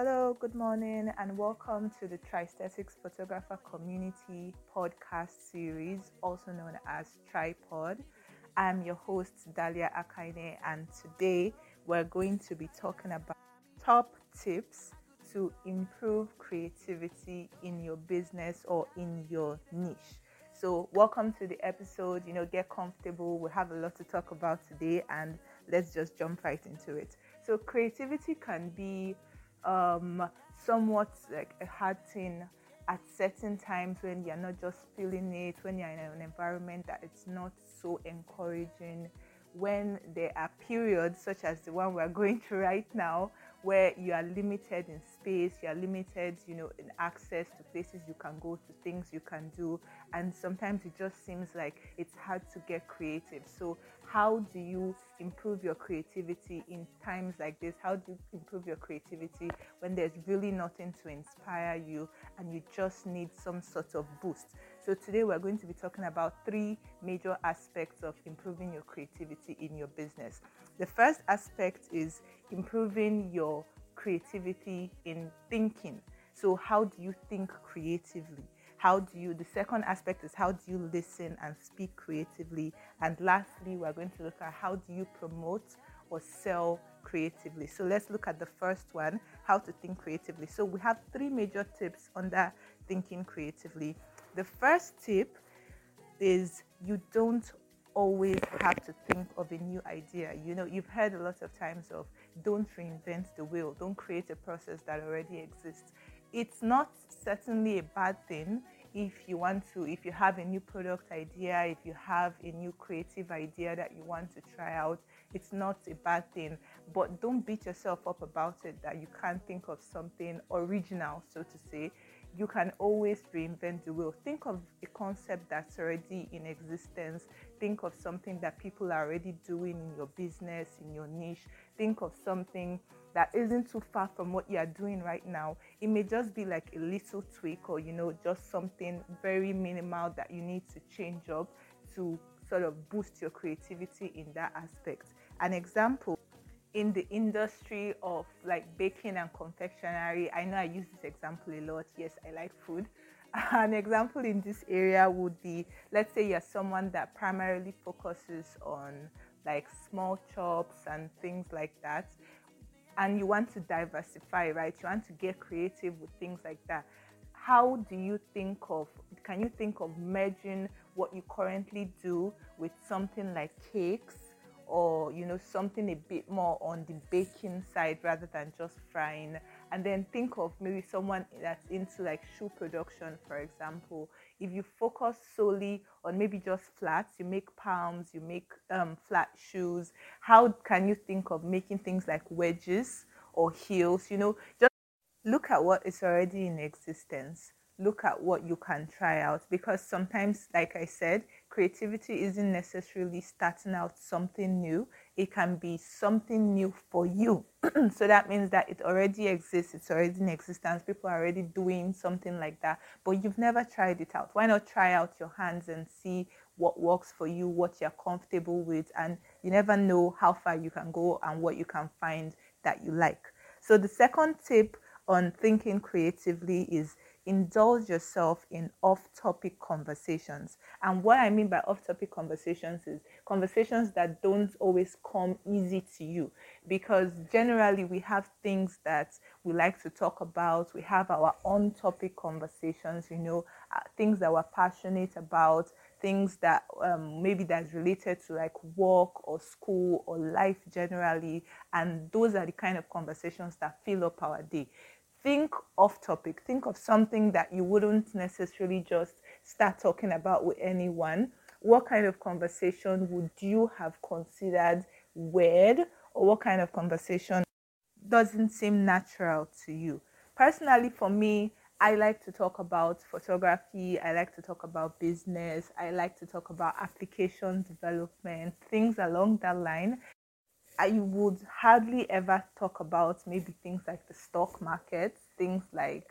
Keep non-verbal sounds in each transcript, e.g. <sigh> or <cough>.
Hello, good morning, and welcome to the Tristhetics Photographer Community podcast series, also known as Tripod. I'm your host, Dalia Akaine, and today we're going to be talking about top tips to improve creativity in your business or in your niche. So, welcome to the episode. You know, get comfortable. We have a lot to talk about today, and let's just jump right into it. So, creativity can be um, somewhat like a hard thing at certain times when you're not just feeling it, when you're in an environment that it's not so encouraging, when there are periods such as the one we're going through right now, where you are limited in space, you are limited, you know, in access to places you can go, to things you can do, and sometimes it just seems like it's hard to get creative. So, how do you improve your creativity in times like this? How do you improve your creativity when there's really nothing to inspire you and you just need some sort of boost? So, today we're going to be talking about three major aspects of improving your creativity in your business. The first aspect is improving your creativity in thinking. So, how do you think creatively? How do you, the second aspect is how do you listen and speak creatively? And lastly, we're going to look at how do you promote or sell creatively. So, let's look at the first one how to think creatively. So, we have three major tips under thinking creatively. The first tip is you don't always have to think of a new idea. You know, you've heard a lot of times of don't reinvent the wheel, don't create a process that already exists. It's not certainly a bad thing if you want to, if you have a new product idea, if you have a new creative idea that you want to try out, it's not a bad thing. But don't beat yourself up about it that you can't think of something original, so to say you can always reinvent the wheel. Think of a concept that's already in existence. Think of something that people are already doing in your business, in your niche. Think of something that isn't too far from what you are doing right now. It may just be like a little tweak or, you know, just something very minimal that you need to change up to sort of boost your creativity in that aspect. An example in the industry of like baking and confectionery, I know I use this example a lot. Yes, I like food. <laughs> An example in this area would be let's say you're someone that primarily focuses on like small chops and things like that, and you want to diversify, right? You want to get creative with things like that. How do you think of, can you think of merging what you currently do with something like cakes? Or you know something a bit more on the baking side rather than just frying. And then think of maybe someone that's into like shoe production for example. If you focus solely on maybe just flats you make palms you make um, flat shoes how can you think of making things like wedges or heels? You know just look at what is already in existence look at what you can try out because sometimes like i said creativity isn't necessarily starting out something new, it can be something new for you. <clears throat> so that means that it already exists, it's already in existence, people are already doing something like that, but you've never tried it out. Why not try out your hands and see what works for you, what you're comfortable with, and you never know how far you can go and what you can find that you like. So, the second tip on thinking creatively is indulge yourself in off topic conversations. And what I mean by off topic conversations is conversations that don't always come easy to you because generally we have things that we like to talk about. We have our on topic conversations, you know, uh, things that we're passionate about, things that um, maybe that's related to like work or school or life generally. And those are the kind of conversations that fill up our day think off topic. Think of something that you wouldn't necessarily just start talking about with anyone. What kind of conversation would you have considered weird, or what kind of conversation doesn't seem natural to you? Personally, for me, I like to talk about photography, I like to talk about business, I like to talk about application development, things along that line. I would hardly ever talk about maybe things like the stock market, things like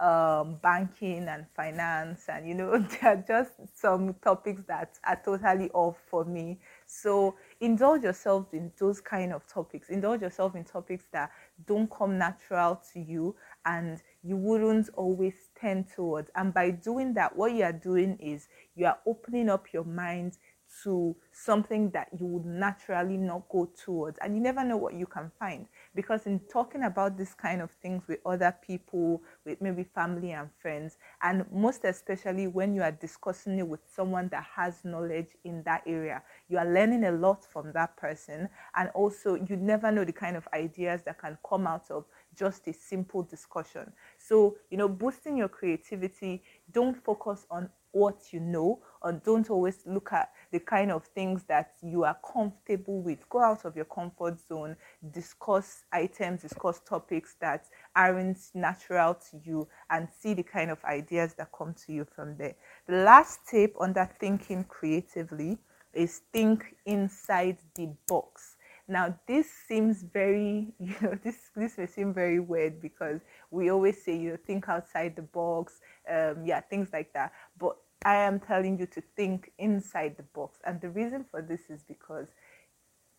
um, banking and finance, and you know, <laughs> they are just some topics that are totally off for me. So indulge yourself in those kind of topics. Indulge yourself in topics that don't come natural to you and you wouldn't always tend towards. And by doing that, what you are doing is you are opening up your mind to something that you would naturally not go towards. And you never know what you can find. Because in talking about this kind of things with other people with maybe family and friends and most especially when you are discussing it with someone that has knowledge in that area you are learning a lot from that person. And also you never know the kind of ideas that can come out of just a simple discussion. So you know boosting your creativity don't focus on what you know or don't always look at the kind of things that you are comfortable with. Go out of your comfort zone, discuss items, discuss topics that aren't natural to you, and see the kind of ideas that come to you from there. The last tip under thinking creatively is think inside the box. Now, this seems very, <laughs> you know, this this may seem very weird because we always say, you know, think outside the box, um, yeah, things like that. But I am telling you to think inside the box. And the reason for this is because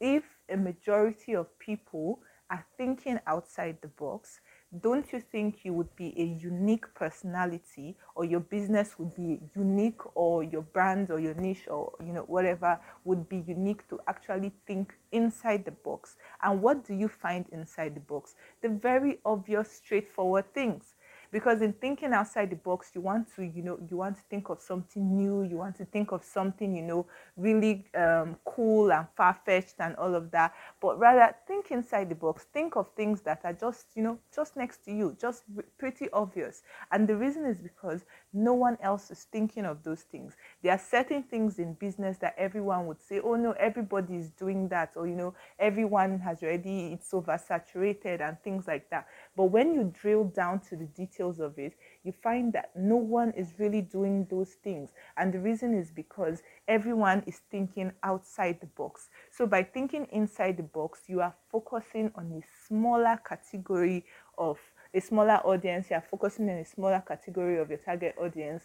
if a majority of people are thinking outside the box, don't you think you would be a unique personality or your business would be unique or your brand or your niche or you know whatever would be unique to actually think inside the box? And what do you find inside the box? The very obvious straightforward things because in thinking outside the box you want to you know you want to think of something new you want to think of something you know really um, cool and far-fetched and all of that. But rather think inside the box. Think of things that are just you know just next to you just pretty obvious. And the reason is because no one else is thinking of those things there are certain things in business that everyone would say oh no everybody is doing that or you know everyone has already it's oversaturated and things like that but when you drill down to the details of it, you find that no one is really doing those things. And the reason is because everyone is thinking outside the box. So by thinking inside the box, you are focusing on a smaller category of a smaller audience, you are focusing on a smaller category of your target audience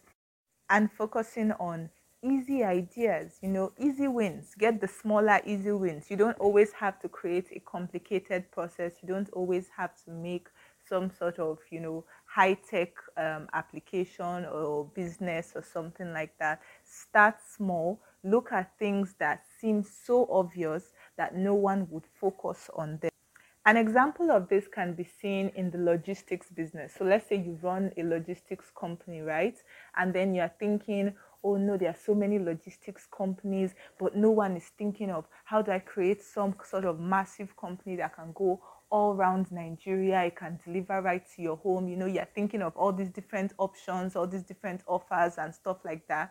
and focusing on easy ideas, you know, easy wins. Get the smaller, easy wins. You don't always have to create a complicated process. You don't always have to make some sort of, you know, high tech um, application or business or something like that. Start small. Look at things that seem so obvious that no one would focus on them. An example of this can be seen in the logistics business. So let's say you run a logistics company, right? And then you're thinking, oh no, there are so many logistics companies, but no one is thinking of how do I create some sort of massive company that can go all around Nigeria. It can deliver right to your home. You know, you're thinking of all these different options, all these different offers and stuff like that.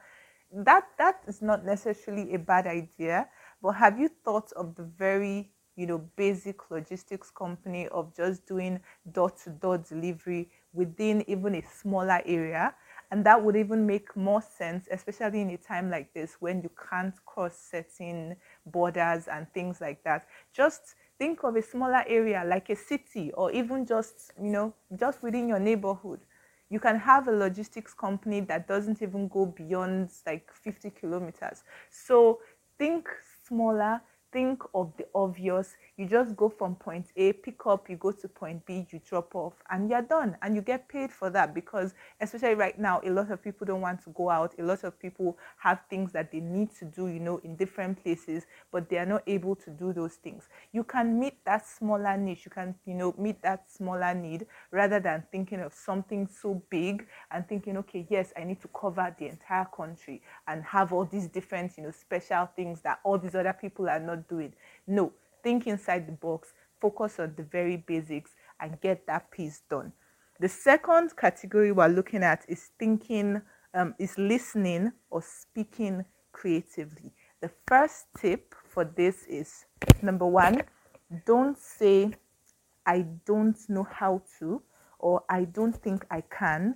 That that is not necessarily a bad idea, but have you thought of the very you know basic logistics company of just doing door to door delivery within even a smaller area? And that would even make more sense, especially in a time like this when you can't cross certain borders and things like that. Just think of a smaller area like a city or even just you know just within your neighborhood you can have a logistics company that doesn't even go beyond like 50 kilometers so think smaller think of the obvious. You just go from point A, pick up, you go to point B, you drop off, and you're done. And you get paid for that because, especially right now, a lot of people don't want to go out. A lot of people have things that they need to do, you know, in different places, but they are not able to do those things. You can meet that smaller niche, you can, you know, meet that smaller need rather than thinking of something so big and thinking, okay, yes, I need to cover the entire country and have all these different, you know, special things that all these other people are not doing. No, think inside the box, focus on the very basics, and get that piece done. The second category we're looking at is thinking, um, is listening or speaking creatively. The first tip for this is number one, don't say, I don't know how to, or I don't think I can.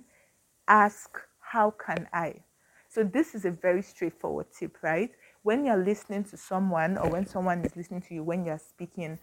Ask, how can I? So, this is a very straightforward tip, right? When you're listening to someone or when someone is listening to you when you're speaking,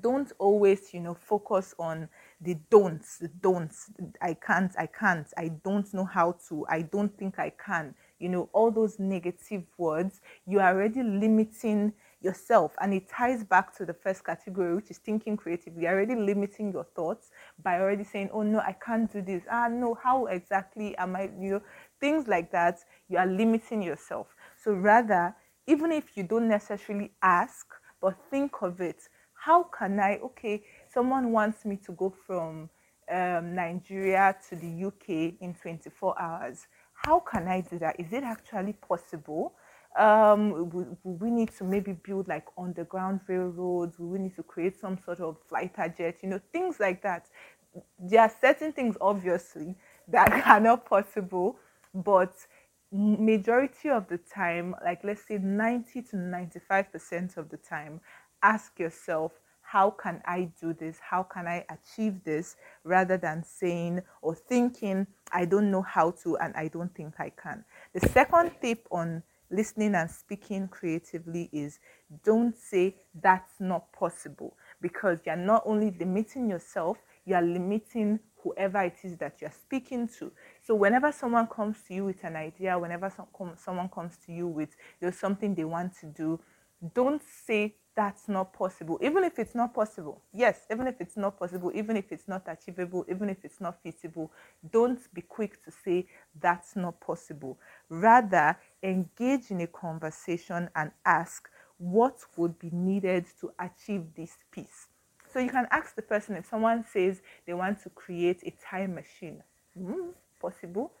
don't always, you know, focus on the don'ts, the don'ts. I can't, I can't, I don't know how to, I don't think I can. You know, all those negative words, you are already limiting yourself and it ties back to the first category which is thinking creatively you're already limiting your thoughts by already saying oh no i can't do this ah no how exactly am i you know things like that you are limiting yourself so rather even if you don't necessarily ask but think of it how can i okay someone wants me to go from um, nigeria to the uk in 24 hours how can i do that is it actually possible um, we, we need to maybe build like underground railroads. We need to create some sort of fighter jet, you know, things like that. There are certain things, obviously, that <laughs> are not possible, but majority of the time, like let's say 90 to 95% of the time, ask yourself, how can I do this? How can I achieve this? Rather than saying or thinking, I don't know how to and I don't think I can. The second tip on listening and speaking creatively is don't say that's not possible because you're not only limiting yourself, you are limiting whoever it is that you're speaking to. So whenever someone comes to you with an idea, whenever some, someone comes to you with know, something they want to do, don't say that's not possible. Even if it's not possible, yes, even if it's not possible, even if it's not achievable, even if it's not feasible, don't be quick to say that's not possible. Rather, engage in a conversation and ask what would be needed to achieve this piece. So you can ask the person if someone says they want to create a time machine, mm, possible,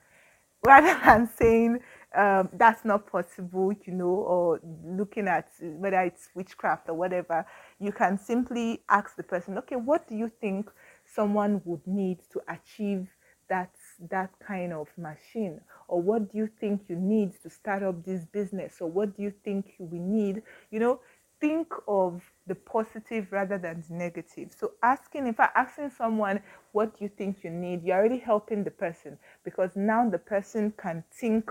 rather <laughs> than saying um, that's not possible, you know, or looking at whether it's witchcraft or whatever, you can simply ask the person, okay, what do you think someone would need to achieve that that kind of machine? Or what do you think you need to start up this business? Or what do you think we need? You know, think of the positive rather than the negative. So asking, in fact, asking someone what you think you need, you're already helping the person because now the person can think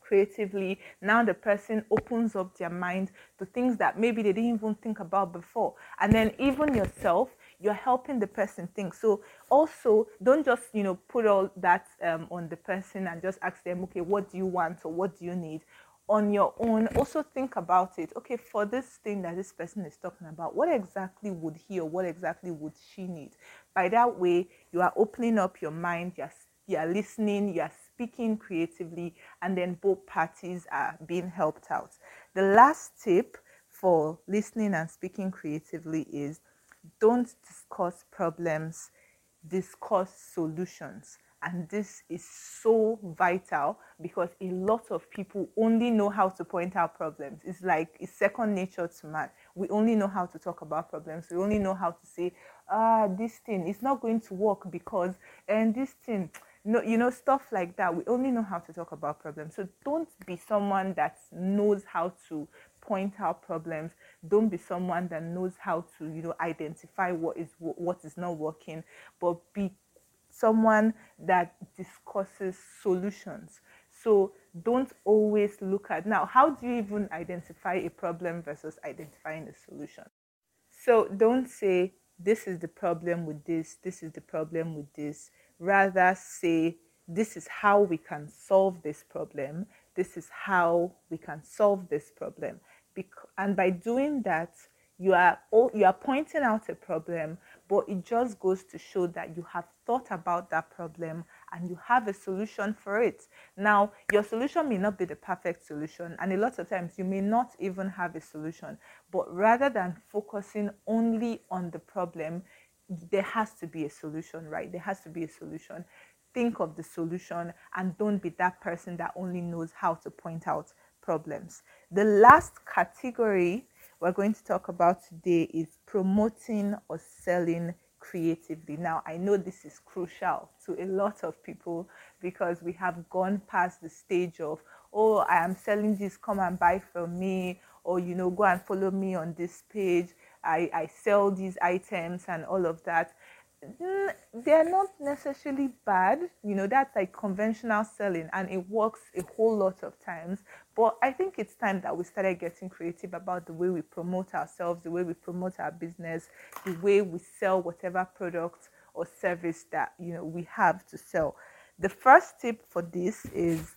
creatively. Now the person opens up their mind to things that maybe they didn't even think about before. And then even yourself, you're helping the person think. So also don't just, you know, put all that um, on the person and just ask them, okay, what do you want or what do you need? On your own also think about it okay for this thing that this person is talking about what exactly would he or what exactly would she need by that way you are opening up your mind you're, you're listening you're speaking creatively, and then both parties are being helped out. The last tip for listening and speaking creatively is don't discuss problems, discuss solutions. And this is so vital because a lot of people only know how to point out problems. It's like it's second nature to man. We only know how to talk about problems. We only know how to say, ah, this thing is not going to work because, and this thing, no, you know, stuff like that. We only know how to talk about problems. So don't be someone that knows how to point out problems. Don't be someone that knows how to, you know, identify what is what is not working, but be someone that discusses solutions. So don't always look at now how do you even identify a problem versus identifying a solution? So don't say this is the problem with this, this is the problem with this rather say, this is how we can solve this problem. This is how we can solve this problem. and by doing that, you are you are pointing out a problem, but it just goes to show that you have thought about that problem and you have a solution for it. Now, your solution may not be the perfect solution, and a lot of times you may not even have a solution. But rather than focusing only on the problem, there has to be a solution, right? There has to be a solution. Think of the solution and don't be that person that only knows how to point out problems. The last category we're going to talk about today is promoting or selling creatively. Now, I know this is crucial to a lot of people because we have gone past the stage of, oh, I am selling this, come and buy from me, or, you know, go and follow me on this page. I, I sell these items and all of that. Mm, they're not necessarily bad, you know, that's like conventional selling and it works a whole lot of times. But I think it's time that we started getting creative about the way we promote ourselves, the way we promote our business, the way we sell whatever product or service that you know we have to sell. The first tip for this is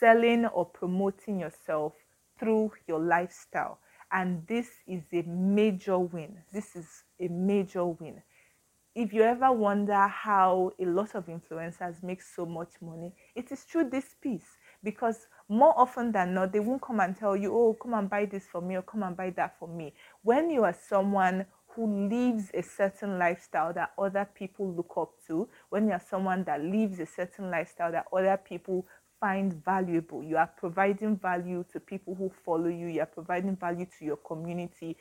selling or promoting yourself through your lifestyle. And this is a major win. This is a major win. If you ever wonder how a lot of influencers make so much money, it is through this piece because more often than not, they won't come and tell you, oh, come and buy this for me or come and buy that for me. When you are someone who lives a certain lifestyle that other people look up to, when you're someone that lives a certain lifestyle that other people find valuable, you are providing value to people who follow you, you are providing value to your community,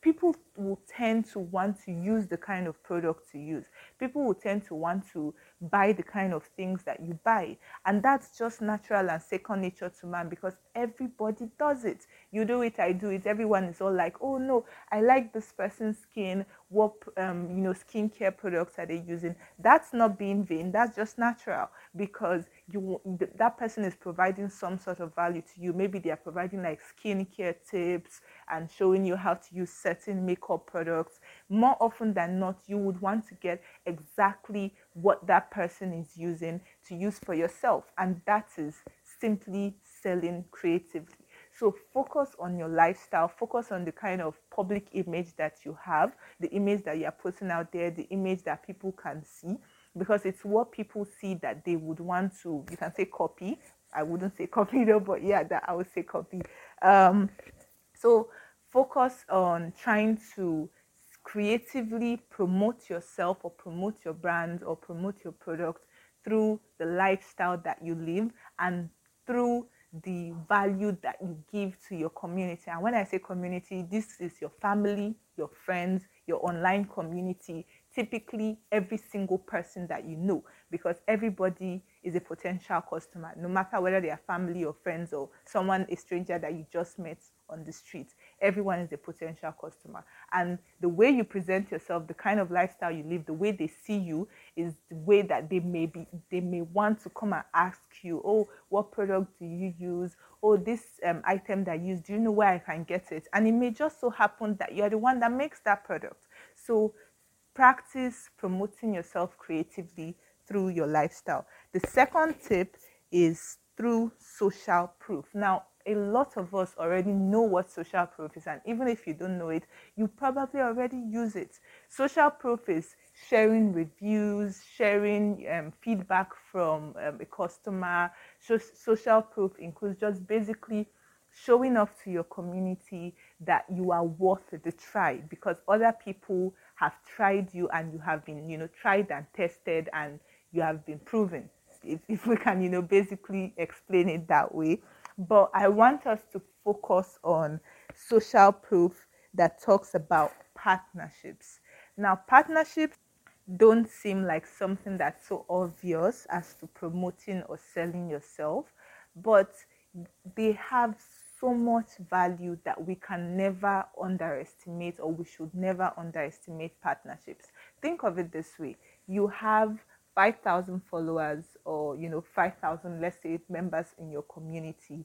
people will tend to want to use the kind of product to use. People will tend to want to buy the kind of things that you buy. And that's just natural and second nature to man because everybody does it. You do it, I do it. Everyone is all like, oh no, I like this person's skin. What um, you know, skincare products are they using? That's not being vain. That's just natural because you that person is providing some sort of value to you. Maybe they are providing like skincare tips and showing you how to use certain makeup products. More often than not, you would want to get exactly what that person is using to use for yourself, and that is simply selling creatively. So focus on your lifestyle, focus on the kind of public image that you have, the image that you are putting out there, the image that people can see, because it's what people see that they would want to, you can say copy. I wouldn't say <laughs> copy though, but yeah, that I would say copy. Um, so focus on trying to creatively promote yourself or promote your brand or promote your product through the lifestyle that you live and through the value that you give to your community. And when I say community, this is your family, your friends, your online community, typically every single person that you know, because everybody is a potential customer, no matter whether they are family or friends or someone, a stranger that you just met on the street. Everyone is a potential customer. And the way you present yourself, the kind of lifestyle you live, the way they see you is the way that they may be they may want to come and ask you, oh, what product do you use? Oh, this um, item that you use, do you know where I can get it? And it may just so happen that you're the one that makes that product. So practice promoting yourself creatively through your lifestyle. The second tip is through social proof. Now, a lot of us already know what social proof is, and even if you don't know it, you probably already use it. Social proof is sharing reviews, sharing um, feedback from um, a customer. So social proof includes just basically showing off to your community that you are worth the try because other people have tried you and you have been, you know, tried and tested and you have been proven. If, if we can, you know, basically explain it that way but I want us to focus on social proof that talks about partnerships. Now, partnerships don't seem like something that's so obvious as to promoting or selling yourself, but they have so much value that we can never underestimate or we should never underestimate partnerships. Think of it this way you have 5,000 followers or you know 5,000 let's say members in your community.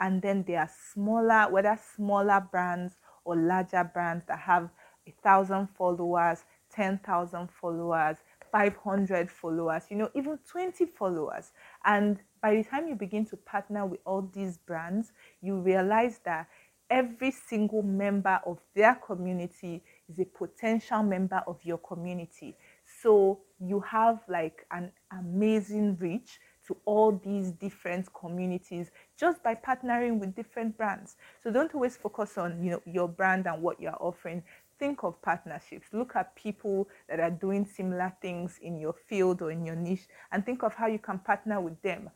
And then there are smaller whether smaller brands or larger brands that have a thousand followers 10,000 followers 500 followers you know even 20 followers. And by the time you begin to partner with all these brands you realize that every single member of their community is a potential member of your community so you have like an amazing reach to all these different communities just by partnering with different brands. So don't always focus on you know your brand and what you're offering. Think of partnerships. Look at people that are doing similar things in your field or in your niche and think of how you can partner with them.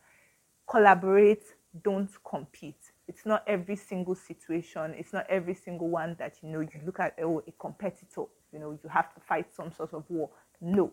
Collaborate, don't compete. It's not every single situation, it's not every single one that you know you look at oh a competitor, you know, you have to fight some sort of war. No.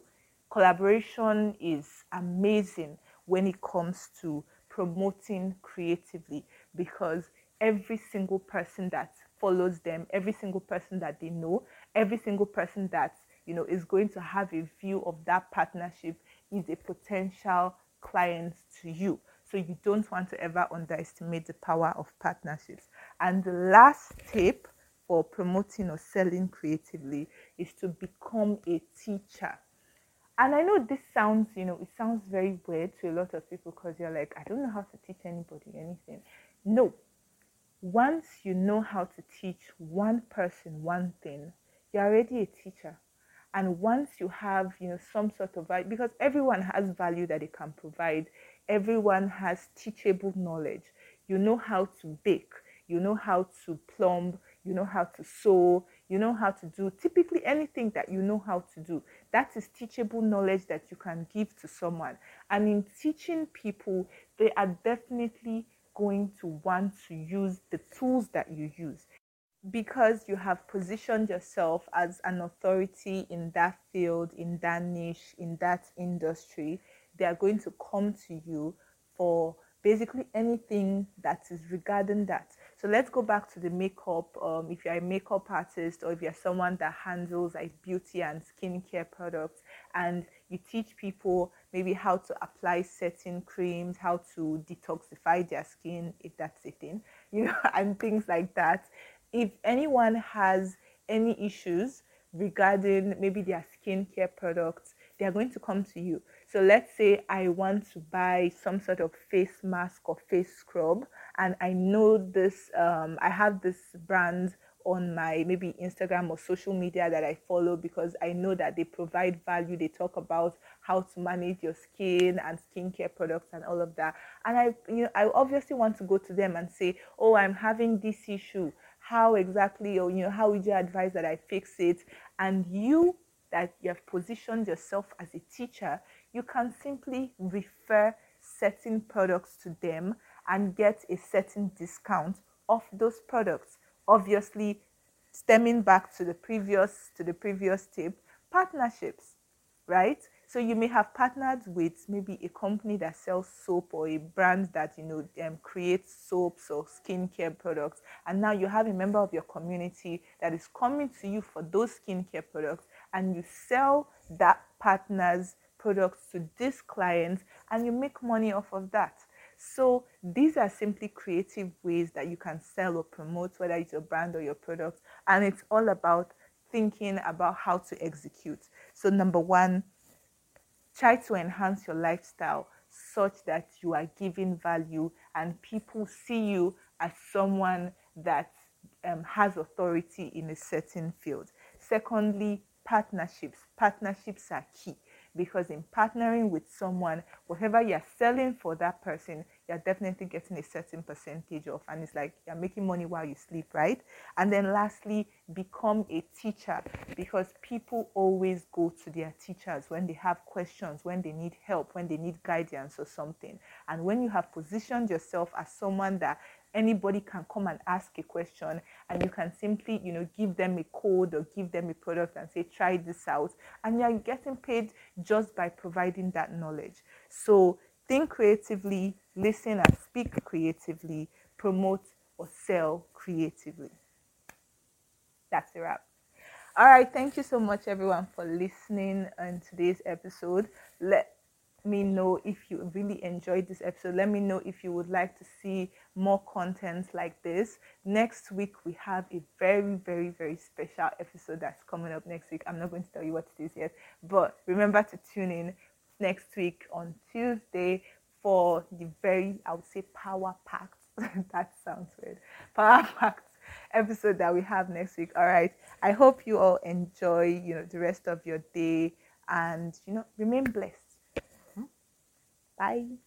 Collaboration is amazing when it comes to promoting creatively because every single person that follows them, every single person that they know, every single person that you know is going to have a view of that partnership is a potential client to you. So you don't want to ever underestimate the power of partnerships. And the last tip for promoting or selling creatively is to become a teacher and I know this sounds, you know, it sounds very weird to a lot of people because you're like, I don't know how to teach anybody anything. No. once you know how to teach one person one thing, you're already a teacher. And once you have, you know, some sort of value, because everyone has value that they can provide, everyone has teachable knowledge. You know how to bake, you know how to plumb, you know how to sew, you know how to do typically anything that you know how to do. That is teachable knowledge that you can give to someone. And in teaching people, they are definitely going to want to use the tools that you use because you have positioned yourself as an authority in that field, in that niche, in that industry, they are going to come to you for basically anything that is regarding that. So let's go back to the makeup. Um, if you're a makeup artist or if you're someone that handles like beauty and skincare products, and you teach people maybe how to apply certain creams, how to detoxify their skin, if that's a thing, <laughs> you know, and things like that. If anyone has any issues regarding maybe their skincare products, they are going to come to you. So let's say I want to buy some sort of face mask or face scrub, and I know this, um, I have this brand on my maybe Instagram or social media that I follow because I know that they provide value. They talk about how to manage your skin and skincare products and all of that. And I, you know, I obviously want to go to them and say, "Oh, I'm having this issue. How exactly, or you know, how would you advise that I fix it?" And you that you have positioned yourself as a teacher, you can simply refer certain products to them and get a certain discount of those products. Obviously stemming back to the previous to the previous tip partnerships right? So you may have partnered with maybe a company that sells soap or a brand that you know um, creates soaps or skincare products. And now you have a member of your community that is coming to you for those skincare products and you sell that partner's products to this client and you make money off of that so these are simply creative ways that you can sell or promote, whether it's your brand or your product. And it's all about thinking about how to execute. So, number one, try to enhance your lifestyle such that you are giving value and people see you as someone that um, has authority in a certain field. Secondly, partnerships. Partnerships are key because in partnering with someone, whatever you're selling for that person, you're definitely getting a certain percentage of, and it's like you're making money while you sleep, right? And then lastly, become a teacher because people always go to their teachers when they have questions, when they need help, when they need guidance or something. And when you have positioned yourself as someone that anybody can come and ask a question and you can simply you know give them a code or give them a product and say try this out. And you're getting paid just by providing that knowledge. So think creatively listen and speak creatively promote or sell creatively. That's a wrap. All right thank you so much everyone for listening on today's episode. Let me know if you really enjoyed this episode. Let me know if you would like to see more content like this. Next week, we have a very, very, very special episode that's coming up next week. I'm not going to tell you what it is yet, but remember to tune in next week on Tuesday for the very, I would say, power packed. <laughs> that sounds weird. Power packed episode that we have next week. All right. I hope you all enjoy, you know, the rest of your day and, you know, remain blessed. Bye.